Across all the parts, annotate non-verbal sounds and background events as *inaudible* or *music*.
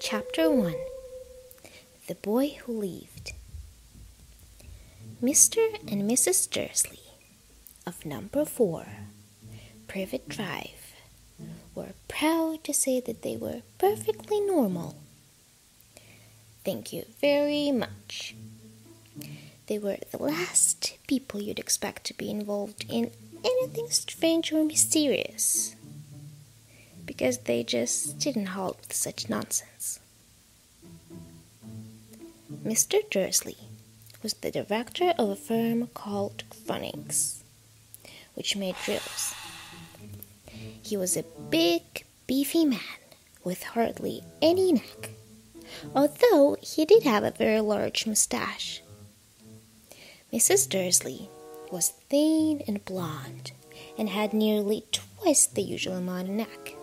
Chapter 1 The Boy Who Lived Mr. and Mrs. Dursley of Number 4 Privet Drive were proud to say that they were perfectly normal. Thank you very much. They were the last people you'd expect to be involved in anything strange or mysterious because they just didn't hold with such nonsense. Mr. Dursley was the director of a firm called Phonics, which made drills. He was a big, beefy man with hardly any neck, although he did have a very large mustache. Mrs. Dursley was thin and blonde and had nearly twice the usual amount of neck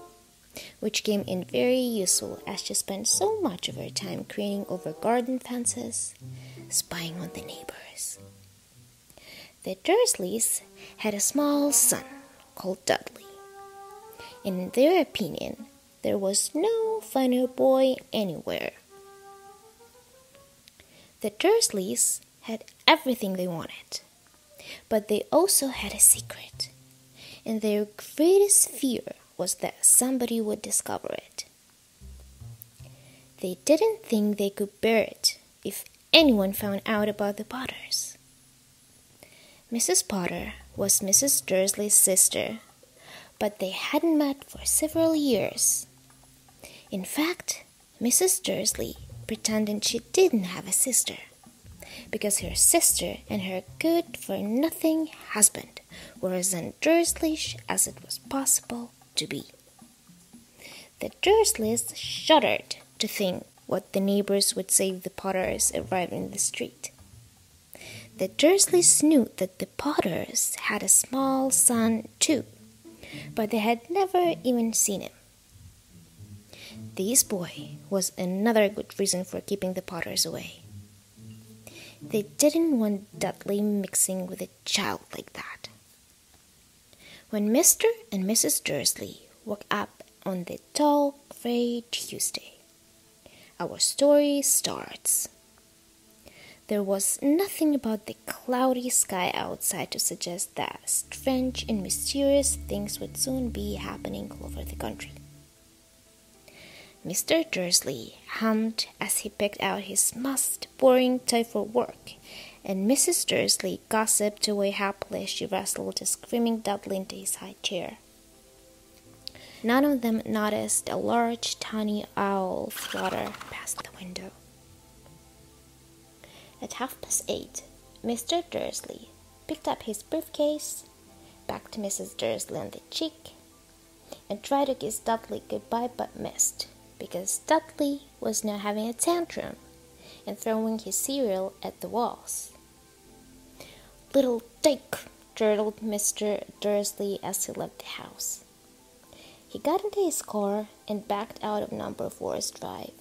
which came in very useful as she spent so much of her time craning over garden fences, spying on the neighbors. The Dursleys had a small son called Dudley. And in their opinion, there was no finer boy anywhere. The Dursleys had everything they wanted, but they also had a secret, and their greatest fear was that somebody would discover it. They didn't think they could bear it if anyone found out about the Potters. Mrs. Potter was Mrs. Dursley's sister, but they hadn't met for several years. In fact, Mrs. Dursley pretended she didn't have a sister because her sister and her good for nothing husband were as unDursleyish as it was possible to be. The Dursleys shuddered to think what the neighbors would say if the Potters arrived in the street. The Dursleys knew that the Potters had a small son too, but they had never even seen him. This boy was another good reason for keeping the Potters away. They didn't want Dudley mixing with a child like that. When Mr. and Mrs. Dursley woke up on the tall gray Tuesday, our story starts. There was nothing about the cloudy sky outside to suggest that strange and mysterious things would soon be happening all over the country. Mr. Dursley hummed as he picked out his most boring tie for work and Mrs. Dursley gossiped away happily as she wrestled a screaming Dudley into his high chair. None of them noticed a large tiny owl flutter past the window. At half past eight, Mr. Dursley picked up his briefcase, backed Mrs. Dursley on the cheek, and tried to kiss Dudley goodbye but missed because Dudley was now having a tantrum and throwing his cereal at the walls. Little Dick, chortled Mr. Dursley as he left the house. He got into his car and backed out of Number Four's drive.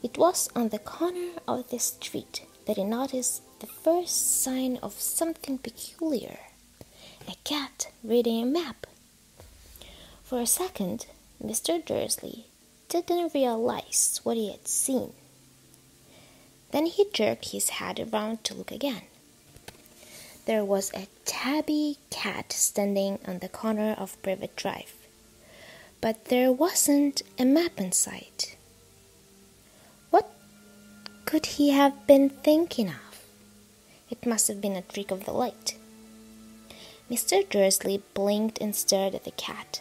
It was on the corner of the street that he noticed the first sign of something peculiar a cat reading a map. For a second, Mr. Dursley didn't realize what he had seen. Then he jerked his head around to look again. There was a tabby cat standing on the corner of Privet Drive, but there wasn't a map in sight. What could he have been thinking of? It must have been a trick of the light. Mr. Dursley blinked and stared at the cat.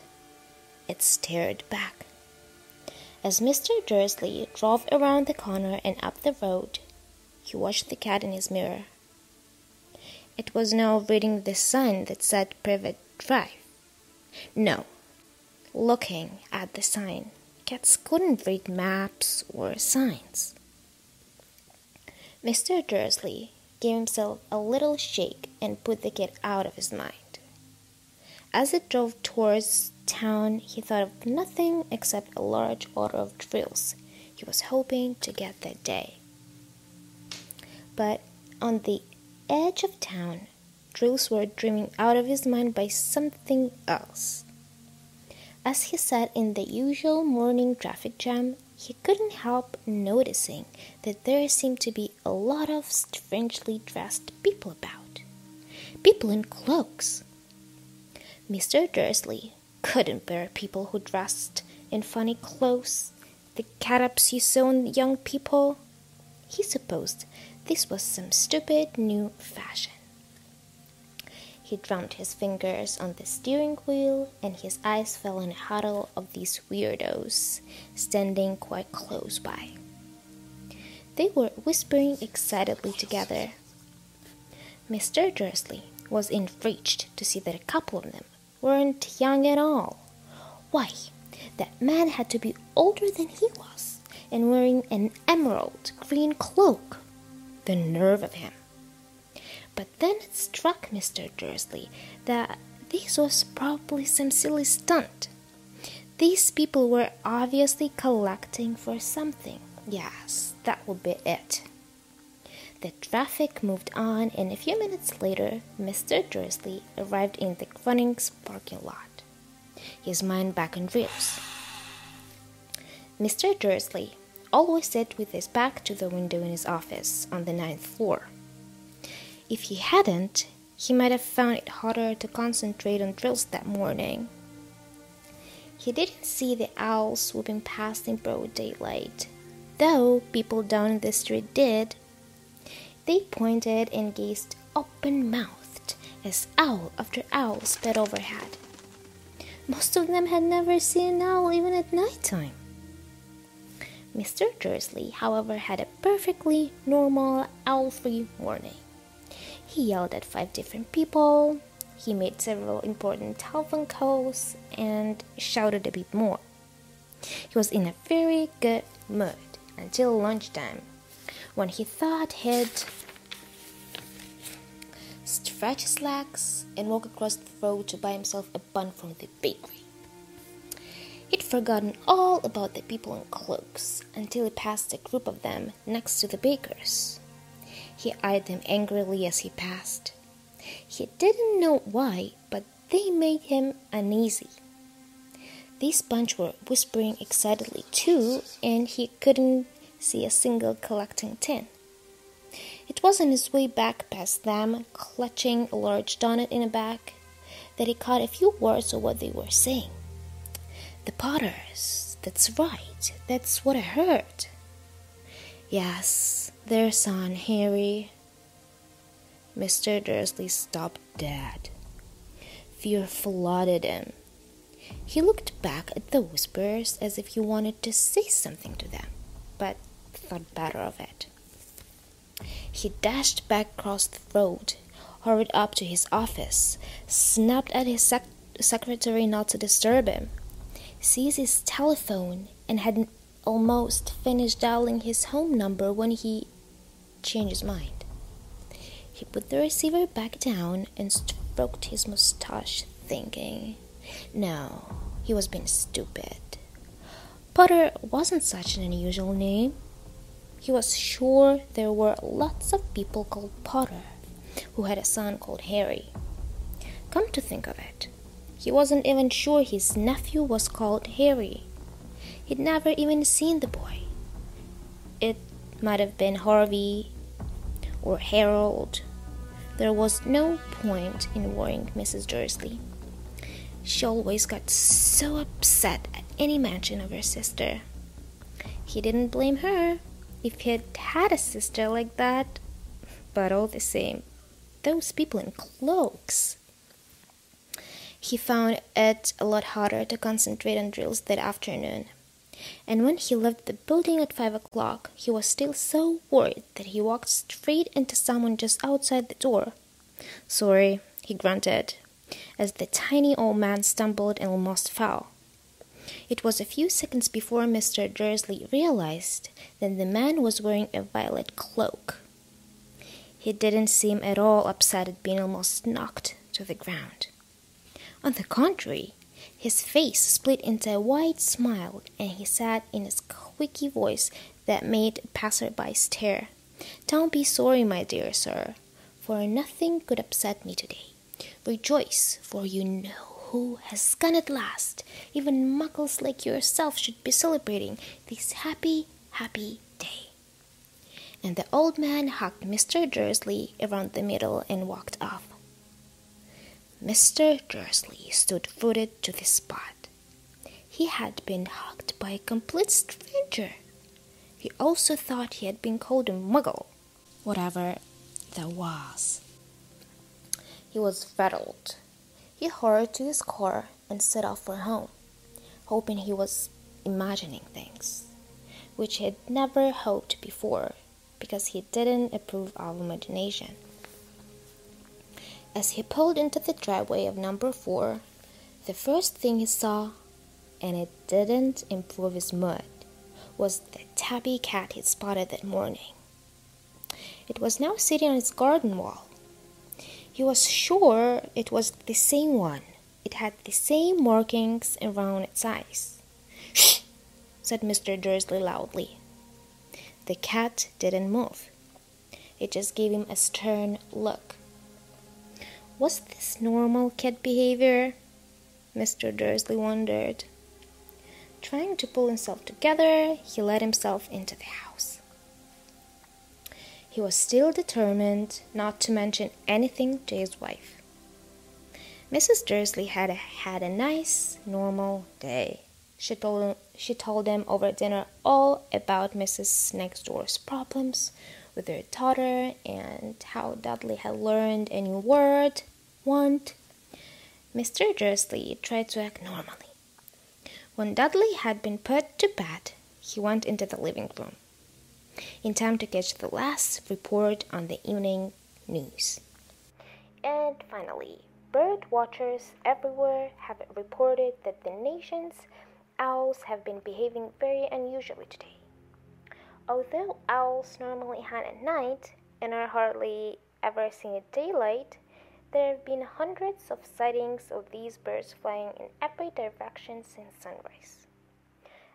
It stared back. As Mr. Dursley drove around the corner and up the road, he watched the cat in his mirror. It was now reading the sign that said Privet Drive. No, looking at the sign, cats couldn't read maps or signs. Mr. Dursley gave himself a little shake and put the cat out of his mind. As it drove towards town, he thought of nothing except a large order of drills he was hoping to get that day. But on the edge of town, drills were dreaming out of his mind by something else. As he sat in the usual morning traffic jam, he couldn't help noticing that there seemed to be a lot of strangely dressed people about. People in cloaks. Mr. Dursley couldn't bear people who dressed in funny clothes, the get-ups you saw in young people. He supposed this was some stupid new fashion. He drummed his fingers on the steering wheel, and his eyes fell on a huddle of these weirdos standing quite close by. They were whispering excitedly together. Mr. Dursley was enraged to see that a couple of them weren't young at all. Why, that man had to be older than he was, and wearing an emerald green cloak. The nerve of him! But then it struck Mr. Dursley that this was probably some silly stunt. These people were obviously collecting for something. Yes, that would be it. The traffic moved on, and a few minutes later, Mr. Dursley arrived in the Grunnings parking lot, his mind back on drills. Mr. Dursley always sat with his back to the window in his office on the ninth floor. If he hadn't, he might have found it harder to concentrate on drills that morning. He didn't see the owls swooping past in broad daylight, though people down in the street did. They pointed and gazed open mouthed as owl after owl sped overhead. Most of them had never seen an owl even at night time. Mr. Dursley, however, had a perfectly normal owl free morning. He yelled at five different people. He made several important telephone calls and shouted a bit more. He was in a very good mood until lunchtime, when he thought he'd stretch his legs and walk across the road to buy himself a bun from the bakery. He'd forgotten all about the people in cloaks until he passed a group of them next to the baker's. He eyed them angrily as he passed. He didn't know why, but they made him uneasy. This bunch were whispering excitedly too, and he couldn't see a single collecting tin. It was on his way back past them, clutching a large donut in a bag, that he caught a few words of what they were saying. The Potters. That's right. That's what I heard. Yes, their son, Harry. Mr. Dursley stopped dead. Fear flooded him. He looked back at the whispers as if he wanted to say something to them, but thought better of it. He dashed back across the road, hurried up to his office, snapped at his sec- secretary not to disturb him, seized his telephone, and had almost finished dialing his home number when he changed his mind. He put the receiver back down and stroked his mustache, thinking, no, he was being stupid. Potter wasn't such an unusual name. He was sure there were lots of people called Potter who had a son called Harry. Come to think of it, he wasn't even sure his nephew was called Harry. He'd never even seen the boy. It might have been Harvey or Harold. There was no point in worrying Mrs. Dursley. She always got so upset at any mention of her sister. He didn't blame her if he'd had a sister like that. But all the same, those people in cloaks. He found it a lot harder to concentrate on drills that afternoon. And when he left the building at five o'clock, he was still so worried that he walked straight into someone just outside the door. Sorry, he grunted, as the tiny old man stumbled and almost fell. It was a few seconds before Mr. Dursley realized that the man was wearing a violet cloak. He didn't seem at all upset at being almost knocked to the ground. On the contrary, his face split into a wide smile, and he said in a squeaky voice that made passersby stare, Don't be sorry, my dear sir, for nothing could upset me today. Rejoice, for you know who has gone at last. Even muggles like yourself should be celebrating this happy, happy day. And the old man hugged Mr. Dursley around the middle and walked off. Mr. Dursley stood rooted to the spot. He had been hugged by a complete stranger. He also thought he had been called a muggle, whatever that was. He was rattled. He hurried to his car and set off for home, hoping he was imagining things, which he had never hoped before because he didn't approve of imagination. As he pulled into the driveway of number four, the first thing he saw, and it didn't improve his mood, was the tabby cat he'd spotted that morning. It was now sitting on its garden wall. He was sure it was the same one. It had the same markings around its eyes. Shh! said Mr. Dursley loudly. The cat didn't move. It just gave him a stern look. Was this normal cat behavior? Mr. Dursley wondered. Trying to pull himself together, he let himself into the house. He was still determined not to mention anything to his wife. Mrs. Dursley had a, had a nice, normal day. She told, she told him over dinner all about Mrs. Next Door's problems with her daughter and how Dudley had learned a new word, want. Mr. Dursley tried to act normally. When Dudley had been put to bed, he went into the living room in time to catch the last report on the evening news. And finally, bird watchers everywhere have reported that the nation's owls have been behaving very unusually today. Although owls normally hunt at night and are hardly ever seen at daylight, there have been hundreds of sightings of these birds flying in every direction since sunrise.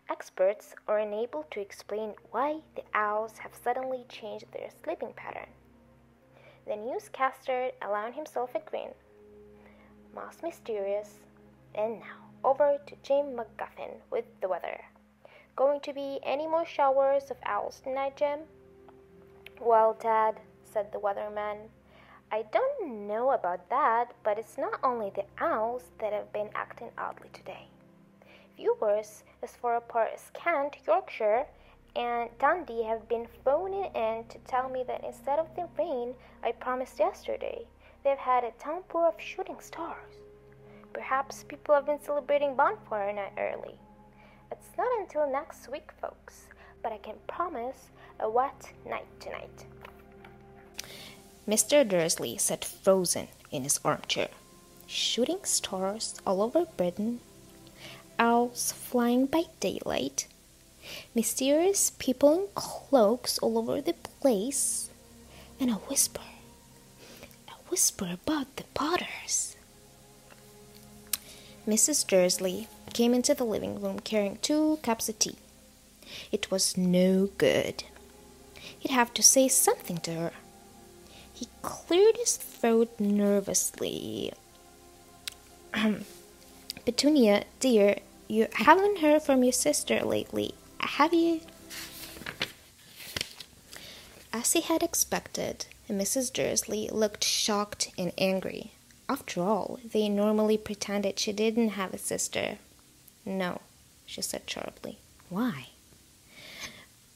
Experts are unable to explain why the owls have suddenly changed their sleeping pattern. The newscaster allowed himself a grin. Most mysterious. And now, over to Jim McGuffin with the weather. Going to be any more showers of owls tonight, Jim? Well, Dad, said the weatherman, I don't know about that, but it's not only the owls that have been acting oddly today. Viewers as far apart as Kent, Yorkshire, and Dundee have been phoning in to tell me that instead of the rain I promised yesterday, they've had a downpour of shooting stars. Perhaps people have been celebrating bonfire night early. It's not until next week, folks, but I can promise a wet night tonight. Mr. Dursley sat frozen in his armchair. Shooting stars all over Britain owls flying by daylight, mysterious people in cloaks all over the place, and a whisper, a whisper about the Potters. Mrs. Dursley came into the living room carrying two cups of tea. It was no good. He'd have to say something to her. He cleared his throat nervously. *clears throat* Petunia, dear, you haven't heard from your sister lately, have you? As he had expected, Mrs. Dursley looked shocked and angry. After all, they normally pretended she didn't have a sister. No, she said sharply. Why?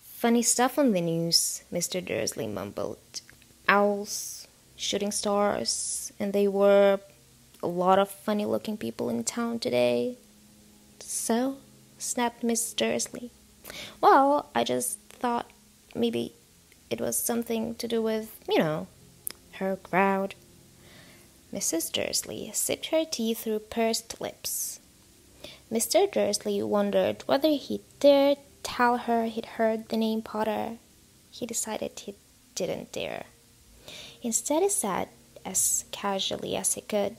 Funny stuff on the news, Mr. Dursley mumbled. Owls, shooting stars, and they were a lot of funny looking people in town today. So? snapped Dursley. Well, I just thought maybe it was something to do with, you know, her crowd. Mrs. Dursley sipped her tea through pursed lips. Mr. Dursley wondered whether he dared tell her he'd heard the name Potter. He decided he didn't dare. Instead, he said, as casually as he could,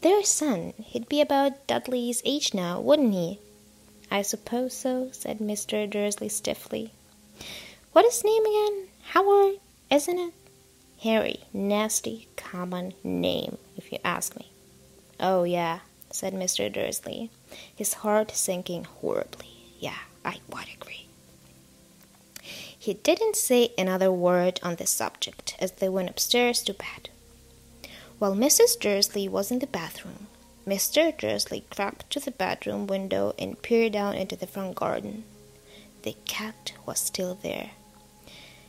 their son. He'd be about Dudley's age now, wouldn't he? I suppose so, said Mr. Dursley stiffly. What is his name again? Howard, isn't it? Harry. Nasty, common name, if you ask me. Oh, yeah, said Mr. Dursley, his heart sinking horribly. Yeah, I would agree. He didn't say another word on the subject as they went upstairs to bed. While Mrs. Dursley was in the bathroom, Mr. Dursley crept to the bedroom window and peered out into the front garden. The cat was still there.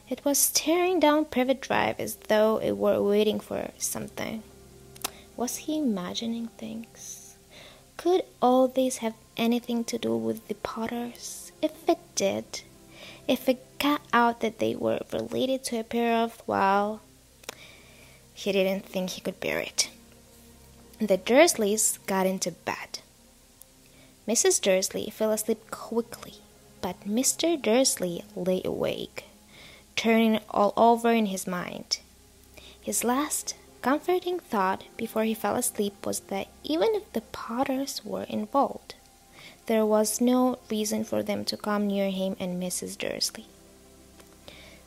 It was staring down Privet Drive as though it were waiting for something. Was he imagining things? Could all this have anything to do with the Potters? If it did, if it got out that they were related to a pair of, well, he didn't think he could bear it. The Dursleys got into bed. Mrs. Dursley fell asleep quickly, but Mr. Dursley lay awake, turning all over in his mind. His last comforting thought before he fell asleep was that even if the Potters were involved, there was no reason for them to come near him and Mrs. Dursley.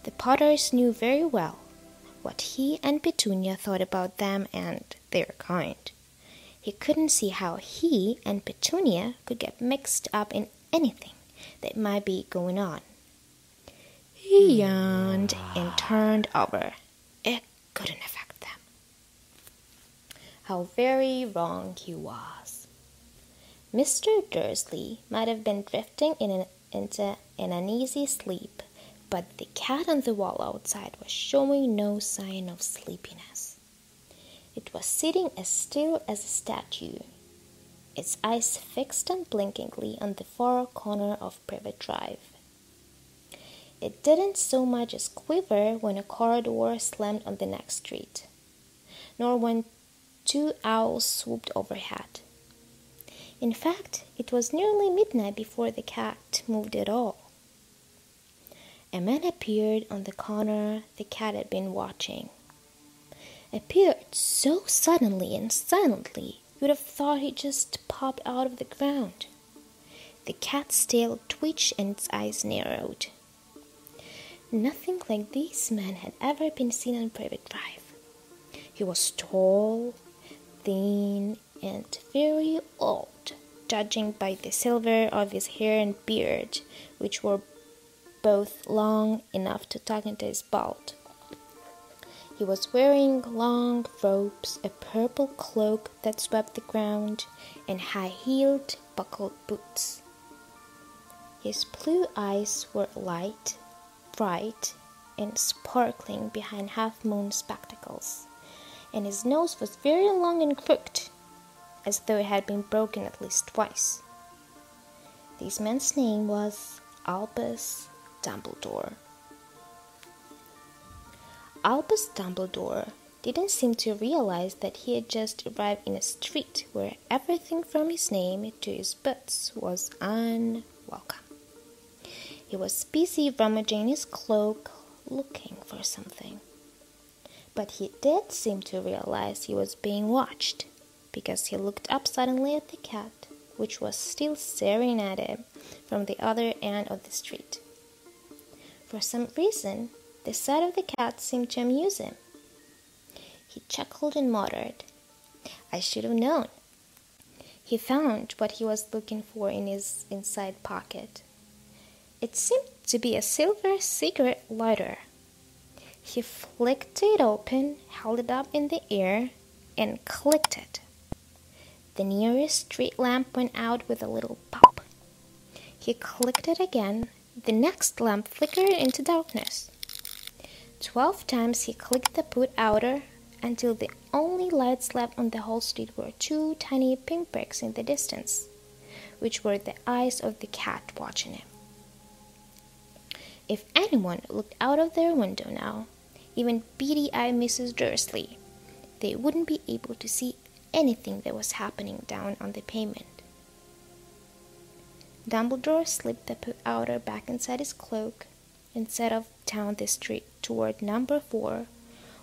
The Potters knew very well what he and Petunia thought about them and their kind. He couldn't see how he and Petunia could get mixed up in anything that might be going on. He hmm. yawned and turned over. It couldn't affect them. How very wrong he was. Mr. Dursley might have been drifting in an, into an uneasy sleep but the cat on the wall outside was showing no sign of sleepiness. It was sitting as still as a statue, its eyes fixed unblinkingly on the far corner of Privet Drive. It didn't so much as quiver when a car door slammed on the next street, nor when two owls swooped overhead. In fact, it was nearly midnight before the cat moved at all. A man appeared on the corner the cat had been watching. Appeared so suddenly and silently you'd have thought he just popped out of the ground. The cat's tail twitched and its eyes narrowed. Nothing like this man had ever been seen on Privet Drive. He was tall, thin, and very old, judging by the silver of his hair and beard, which were both long enough to tuck into his belt. He was wearing long robes, a purple cloak that swept the ground, and high heeled, buckled boots. His blue eyes were light, bright, and sparkling behind half moon spectacles, and his nose was very long and crooked, as though it had been broken at least twice. This man's name was Albus Dumbledore. Albus Dumbledore didn't seem to realize that he had just arrived in a street where everything from his name to his boots was unwelcome. He was busy rummaging his cloak, looking for something. But he did seem to realize he was being watched, because he looked up suddenly at the cat, which was still staring at him from the other end of the street. For some reason, the sight of the cat seemed to amuse him. He chuckled and muttered, I should have known. He found what he was looking for in his inside pocket. It seemed to be a silver cigarette lighter. He flicked it open, held it up in the air, and clicked it. The nearest street lamp went out with a little pop. He clicked it again the next lamp flickered into darkness. Twelve times he clicked the put outer until the only lights left on the whole street were two tiny pinpricks in the distance, which were the eyes of the cat watching him. If anyone looked out of their window now, even beady eyed Mrs. Dursley, they wouldn't be able to see anything that was happening down on the pavement. Dumbledore slipped the outer back inside his cloak and set off down the street toward number four,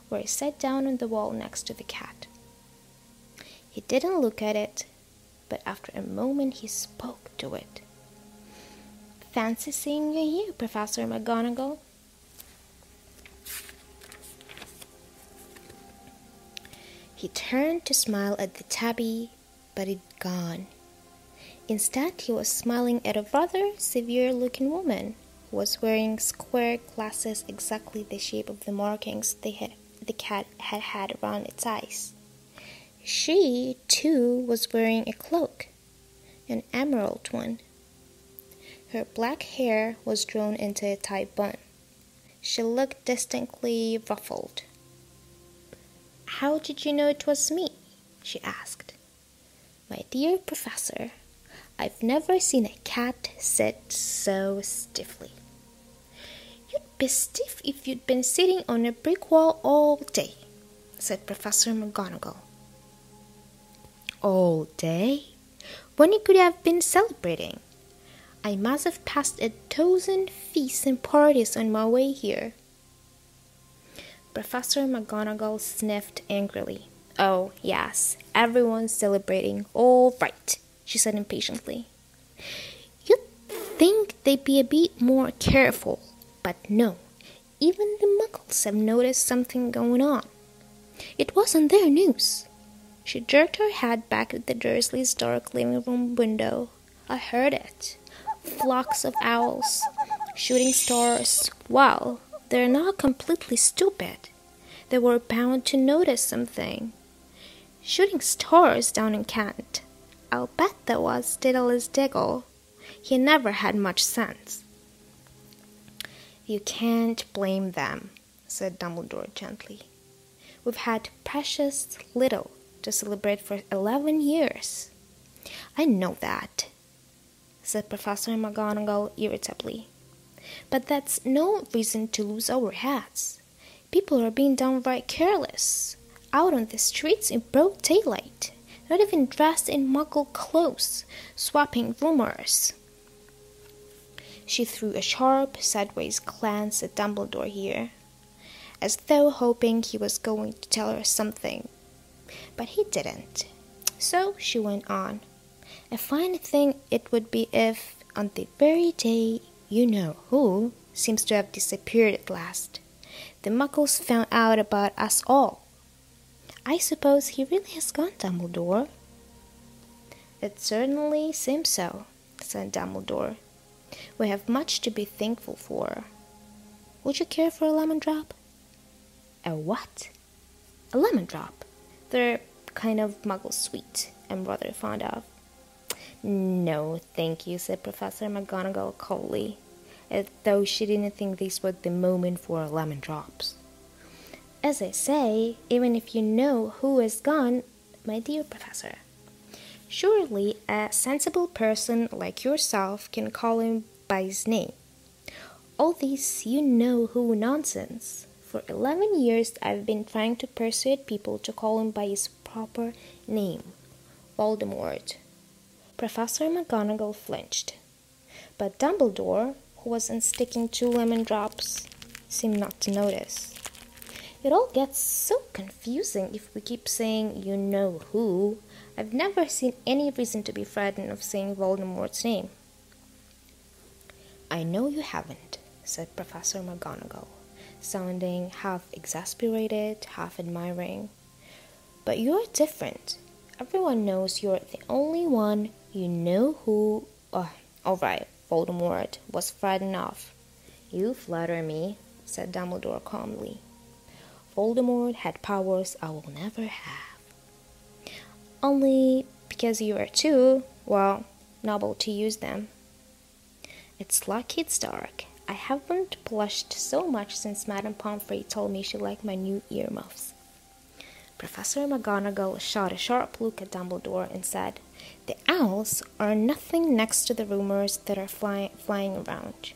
where he sat down on the wall next to the cat. He didn't look at it, but after a moment he spoke to it. Fancy seeing you here, Professor McGonagall. He turned to smile at the tabby, but it gone. Instead, he was smiling at a rather severe looking woman who was wearing square glasses exactly the shape of the markings had, the cat had had around its eyes. She, too, was wearing a cloak, an emerald one. Her black hair was drawn into a tight bun. She looked distinctly ruffled. How did you know it was me? she asked. My dear professor, I've never seen a cat sit so stiffly. You'd be stiff if you'd been sitting on a brick wall all day, said Professor McGonagall. All day? When you could have been celebrating. I must have passed a dozen feasts and parties on my way here. Professor McGonagall sniffed angrily. Oh, yes, everyone's celebrating. All right, she said impatiently. You'd think they'd be a bit more careful, but no. Even the muggles have noticed something going on. It wasn't their news. She jerked her head back at the Dursleys' dark living room window. I heard it. Flocks of owls, shooting stars. Well, they're not completely stupid. They were bound to notice something. Shooting stars down in Kent. I'll bet that was Daedalus Diggle. He never had much sense. You can't blame them, said Dumbledore gently. We've had precious little to celebrate for eleven years. I know that, said Professor McGonagall irritably. But that's no reason to lose our heads. People are being downright careless out on the streets in broad daylight, not even dressed in muggle clothes, swapping rumors. She threw a sharp, sideways glance at Dumbledore here, as though hoping he was going to tell her something. But he didn't. So she went on. A fine thing it would be if, on the very day you know who seems to have disappeared at last, the muggles found out about us all I suppose he really has gone, Dumbledore. It certainly seems so, said Dumbledore. We have much to be thankful for. Would you care for a lemon drop? A what? A lemon drop. They're kind of muggle sweet I'm rather fond of. No, thank you, said Professor McGonagall coldly, as though she didn't think this was the moment for lemon drops. As I say, even if you know who is gone, my dear professor, surely a sensible person like yourself can call him by his name. All this you know who nonsense. For eleven years I've been trying to persuade people to call him by his proper name Voldemort. Professor McGonagall flinched. But Dumbledore, who wasn't sticking two lemon drops, seemed not to notice. It all gets so confusing if we keep saying you know who. I've never seen any reason to be frightened of saying Voldemort's name. I know you haven't, said Professor McGonagall, sounding half exasperated, half admiring. But you're different. Everyone knows you're the only one you know who. Oh, all right, Voldemort was frightened off. You flatter me, said Dumbledore calmly. Voldemort had powers I will never have. Only because you are too, well, noble to use them. It's lucky it's dark. I haven't blushed so much since Madame Pomfrey told me she liked my new earmuffs. Professor McGonagall shot a sharp look at Dumbledore and said, The owls are nothing next to the rumors that are fly- flying around.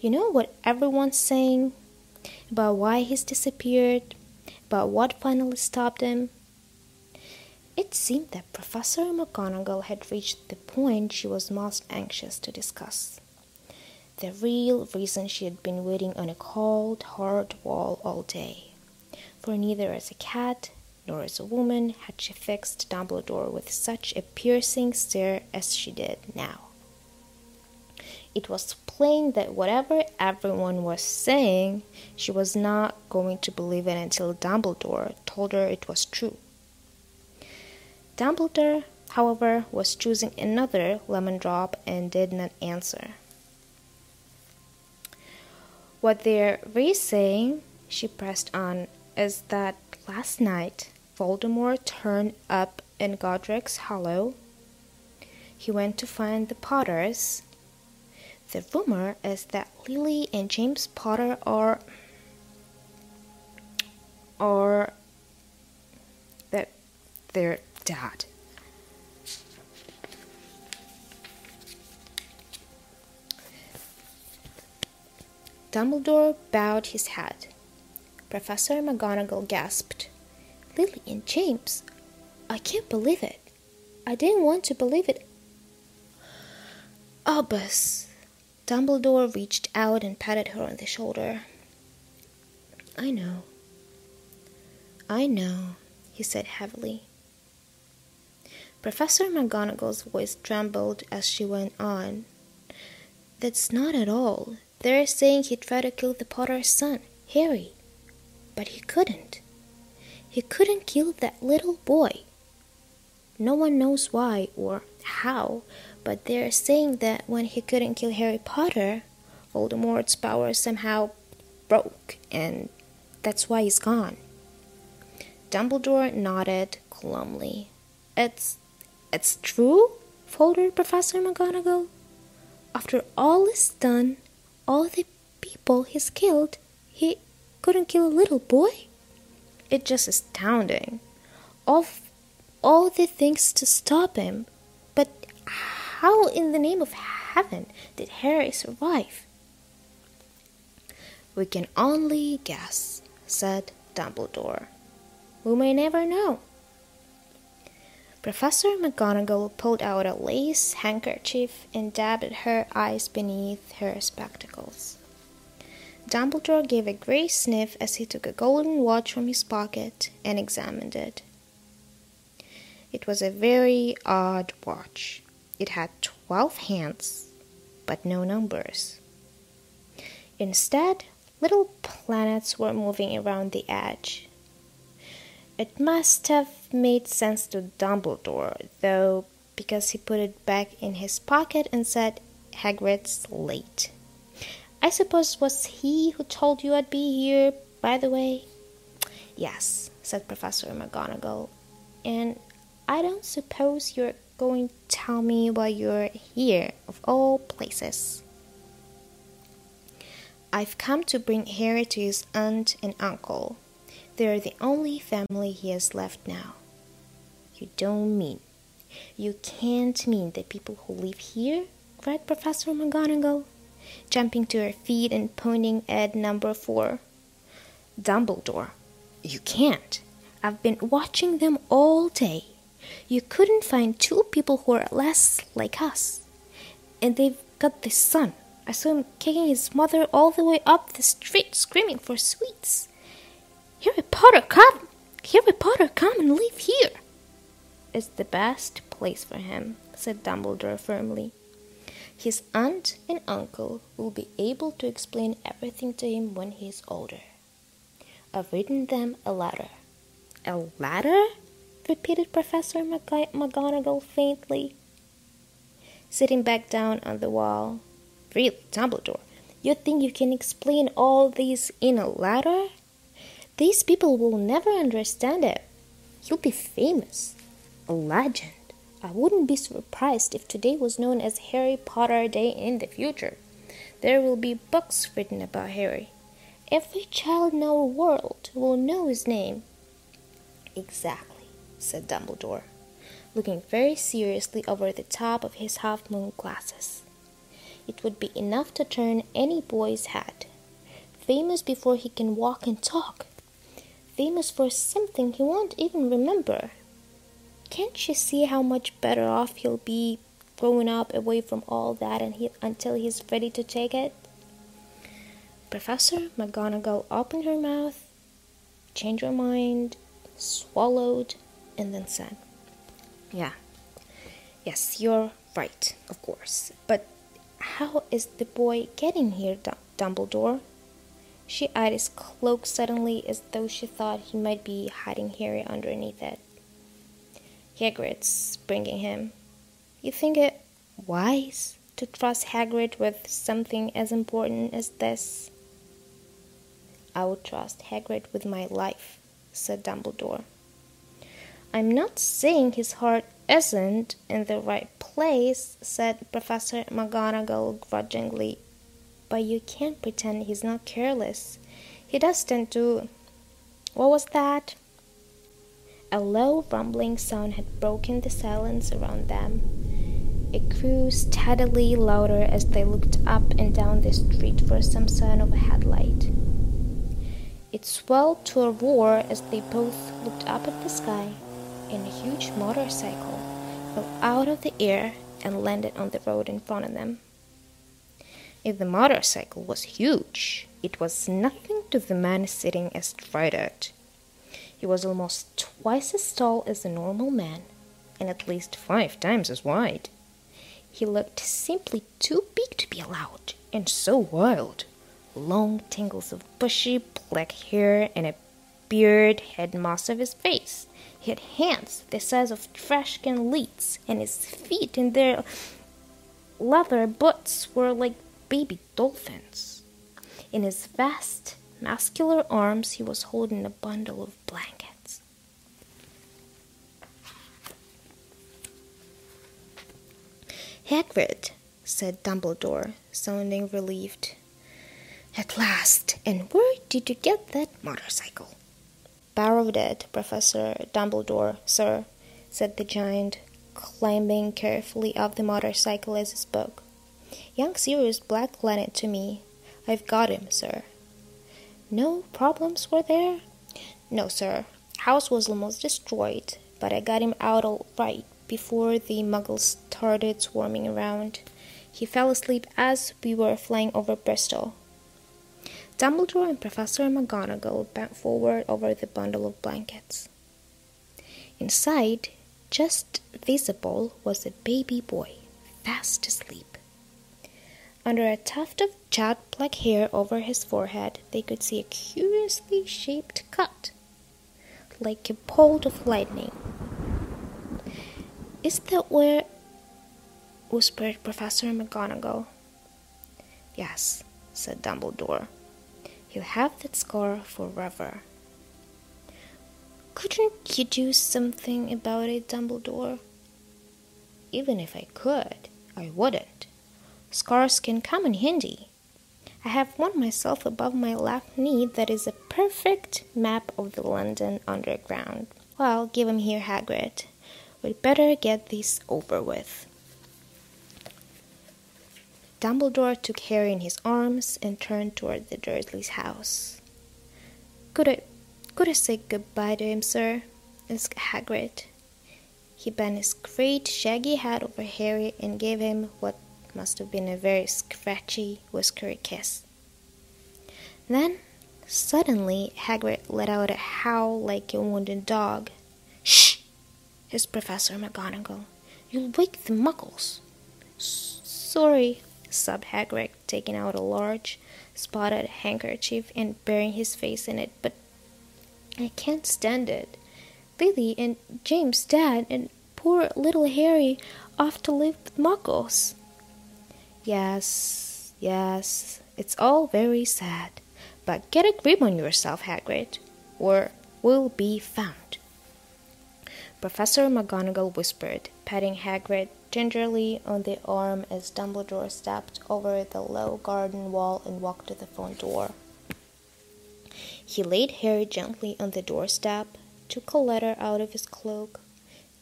You know what everyone's saying? About why he's disappeared, about what finally stopped him. It seemed that Professor McGonagall had reached the point she was most anxious to discuss. The real reason she had been waiting on a cold, hard wall all day. For neither as a cat nor as a woman had she fixed Dumbledore with such a piercing stare as she did now. It was plain that whatever everyone was saying, she was not going to believe it until Dumbledore told her it was true. Dumbledore however, was choosing another lemon drop and did not answer. What they're really saying, she pressed on, is that last night Voldemort turned up in Godric's Hollow. He went to find the Potters. The rumor is that Lily and James Potter are. are. that they're dead. Dumbledore bowed his head. Professor McGonagall gasped. Lily and James? I can't believe it. I didn't want to believe it. Albus. Dumbledore reached out and patted her on the shoulder. I know. I know, he said heavily. Professor McGonagall's voice trembled as she went on. That's not at all. They're saying he tried to kill the Potter's son, Harry. But he couldn't. He couldn't kill that little boy. No one knows why or how, but they're saying that when he couldn't kill Harry Potter, Voldemort's power somehow broke, and that's why he's gone. Dumbledore nodded glumly. It's it's true? faltered Professor McGonagall. After all is done, all the people he's killed, he couldn't kill a little boy? It's just astounding. All, all the things to stop him. How in the name of heaven did Harry survive? We can only guess, said Dumbledore. We may never know. Professor McGonagall pulled out a lace handkerchief and dabbed her eyes beneath her spectacles. Dumbledore gave a great sniff as he took a golden watch from his pocket and examined it. It was a very odd watch. It had twelve hands, but no numbers. Instead, little planets were moving around the edge. It must have made sense to Dumbledore, though, because he put it back in his pocket and said, Hagrid's late. I suppose it was he who told you I'd be here, by the way? Yes, said Professor McGonagall. And I don't suppose you're going to tell me why you're here, of all places. I've come to bring Harry to his aunt and uncle, they're the only family he has left now. You don't mean. You can't mean the people who live here? cried Professor McGonagall, jumping to her feet and pointing at number four. Dumbledore, you can't. I've been watching them all day. You couldn't find two people who are less like us. And they've got this son. I saw him kicking his mother all the way up the street, screaming for sweets. Harry Potter, come! Harry Potter, come and live here! It's the best place for him, said Dumbledore firmly. His aunt and uncle will be able to explain everything to him when he is older. I've written them a letter. A letter? Repeated Professor McGonagall faintly, sitting back down on the wall. Really, Dumbledore, you think you can explain all this in a letter? These people will never understand it. You'll be famous, a legend. I wouldn't be surprised if today was known as Harry Potter Day in the future. There will be books written about Harry. Every child in our world will know his name. Exactly, said Dumbledore, looking very seriously over the top of his half moon glasses. It would be enough to turn any boy's head. Famous before he can walk and talk famous for something he won't even remember. Can't you see how much better off he'll be growing up away from all that and he, until he's ready to take it? Professor McGonagall opened her mouth, changed her mind, swallowed, and then said, Yeah, yes, you're right, of course. But how is the boy getting here, Dumbledore? She eyed his cloak suddenly as though she thought he might be hiding Harry underneath it. Hagrid's bringing him. You think it wise to trust Hagrid with something as important as this? I would trust Hagrid with my life, said Dumbledore. I'm not saying his heart isn't in the right place, said Professor McGonagall grudgingly. But you can't pretend he's not careless. He does tend to. What was that? A low rumbling sound had broken the silence around them. It grew steadily louder as they looked up and down the street for some sign of a headlight. It swelled to a roar as they both looked up at the sky, and a huge motorcycle fell out of the air and landed on the road in front of them. If the motorcycle was huge, it was nothing to the man sitting astride it. He was almost twice as tall as a normal man, and at least five times as wide. He looked simply too big to be allowed, and so wild. Long tangles of bushy black hair and a beard hid most of his face. He had hands the size of trash can lids, and his feet in their leather boots were like baby dolphins. In his vast, muscular arms, he was holding a bundle of blankets. Hagrid, said Dumbledore, sounding relieved. At last, and where did you get that motorcycle? Borrowed it, Professor Dumbledore, sir, said the giant, climbing carefully up the motorcycle as he spoke. Young Sirius Black lent it to me. I've got him, sir. No problems were there? No, sir. House was almost destroyed, but I got him out all right before the muggles started swarming around. He fell asleep as we were flying over Bristol. Dumbledore and Professor McGonagall bent forward over the bundle of blankets. Inside, just visible, was a baby boy, fast asleep. Under a tuft of jet black hair over his forehead, they could see a curiously shaped cut, like a bolt of lightning. Is that where? whispered Professor McGonagall. Yes, said Dumbledore. He'll have that scar forever. Couldn't you do something about it, Dumbledore? Even if I could, I wouldn't. Scars can come in handy. I have one myself above my left knee that is a perfect map of the London Underground. Well, give him here, Hagrid. We'd better get this over with. Dumbledore took Harry in his arms and turned toward the Dursleys' house. Could I, could I say goodbye to him, sir? asked Hagrid. He bent his great shaggy head over Harry and gave him what must have been a very scratchy, whiskery kiss. Then, suddenly, Hagrid let out a howl like a wounded dog. Shh! hissed Professor McGonagall. You'll wake the muggles. Sorry, Hagrid, taking out a large, spotted handkerchief and burying his face in it. But I can't stand it. Lily and James, Dad, and poor little Harry off to live with Muggles. Yes, yes, it's all very sad. But get a grip on yourself, Hagrid, or we'll be found. Professor McGonagall whispered, patting Hagrid gingerly on the arm as Dumbledore stepped over the low garden wall and walked to the front door. He laid Harry gently on the doorstep, took a letter out of his cloak,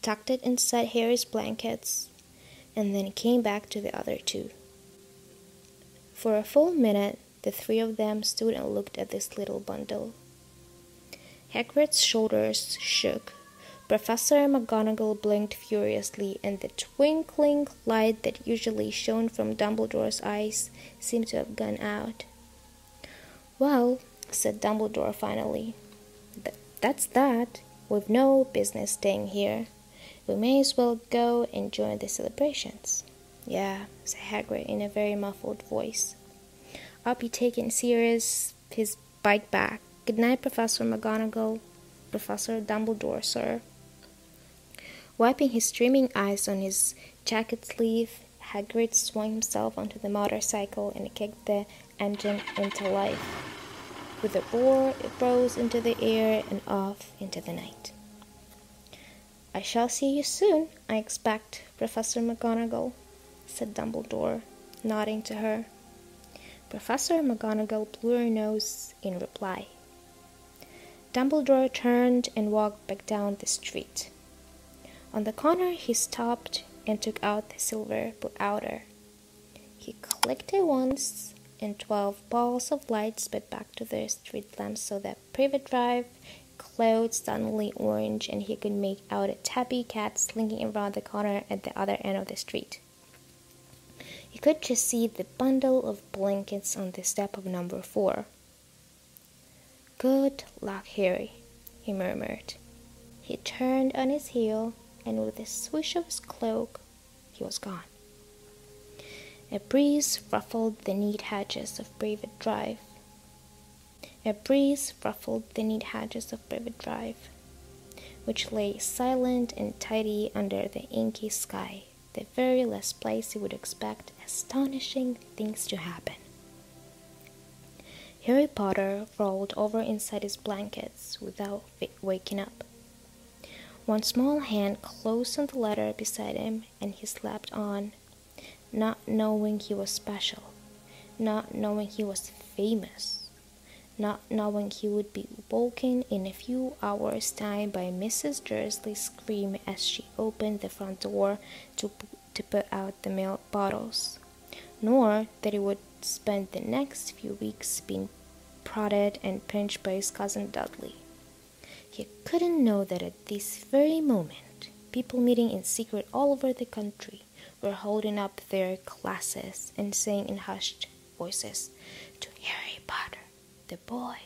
tucked it inside Harry's blankets, and then came back to the other two. For a full minute, the three of them stood and looked at this little bundle. Hagrid's shoulders shook Professor McGonagall blinked furiously, and the twinkling light that usually shone from Dumbledore's eyes seemed to have gone out. Well, said Dumbledore finally, that's that. We've no business staying here. We may as well go and join the celebrations. Yeah, said Hagrid in a very muffled voice. I'll be taking Sirius his bike back. Good night, Professor McGonagall. Professor Dumbledore, sir. Wiping his streaming eyes on his jacket sleeve, Hagrid swung himself onto the motorcycle and kicked the engine into life. With a roar, it rose into the air and off into the night. I shall see you soon, I expect, Professor McGonagall, said Dumbledore, nodding to her. Professor McGonagall blew her nose in reply. Dumbledore turned and walked back down the street. On the corner, he stopped and took out the silver Put-Outer. He clicked it once, and twelve balls of light sped back to the street lamps so that Privet Drive glowed suddenly orange and he could make out a tabby cat slinking around the corner at the other end of the street. He could just see the bundle of blankets on the step of number four. Good luck, Harry, he murmured. He turned on his heel and with a swish of his cloak, he was gone. A breeze ruffled the neat hedges of Privet Drive. A breeze ruffled the neat hedges of Privet Drive, which lay silent and tidy under the inky sky, the very last place you would expect astonishing things to happen. Harry Potter rolled over inside his blankets without waking up. One small hand closed on the letter beside him, and he slept on, not knowing he was special, not knowing he was famous, not knowing he would be woken in a few hours' time by Mrs. Dursley's scream as she opened the front door to, to put out the milk bottles, nor that he would spend the next few weeks being prodded and pinched by his cousin Dudley. He couldn't know that at this very moment, people meeting in secret all over the country were holding up their glasses and saying in hushed voices, To Harry Potter, the boy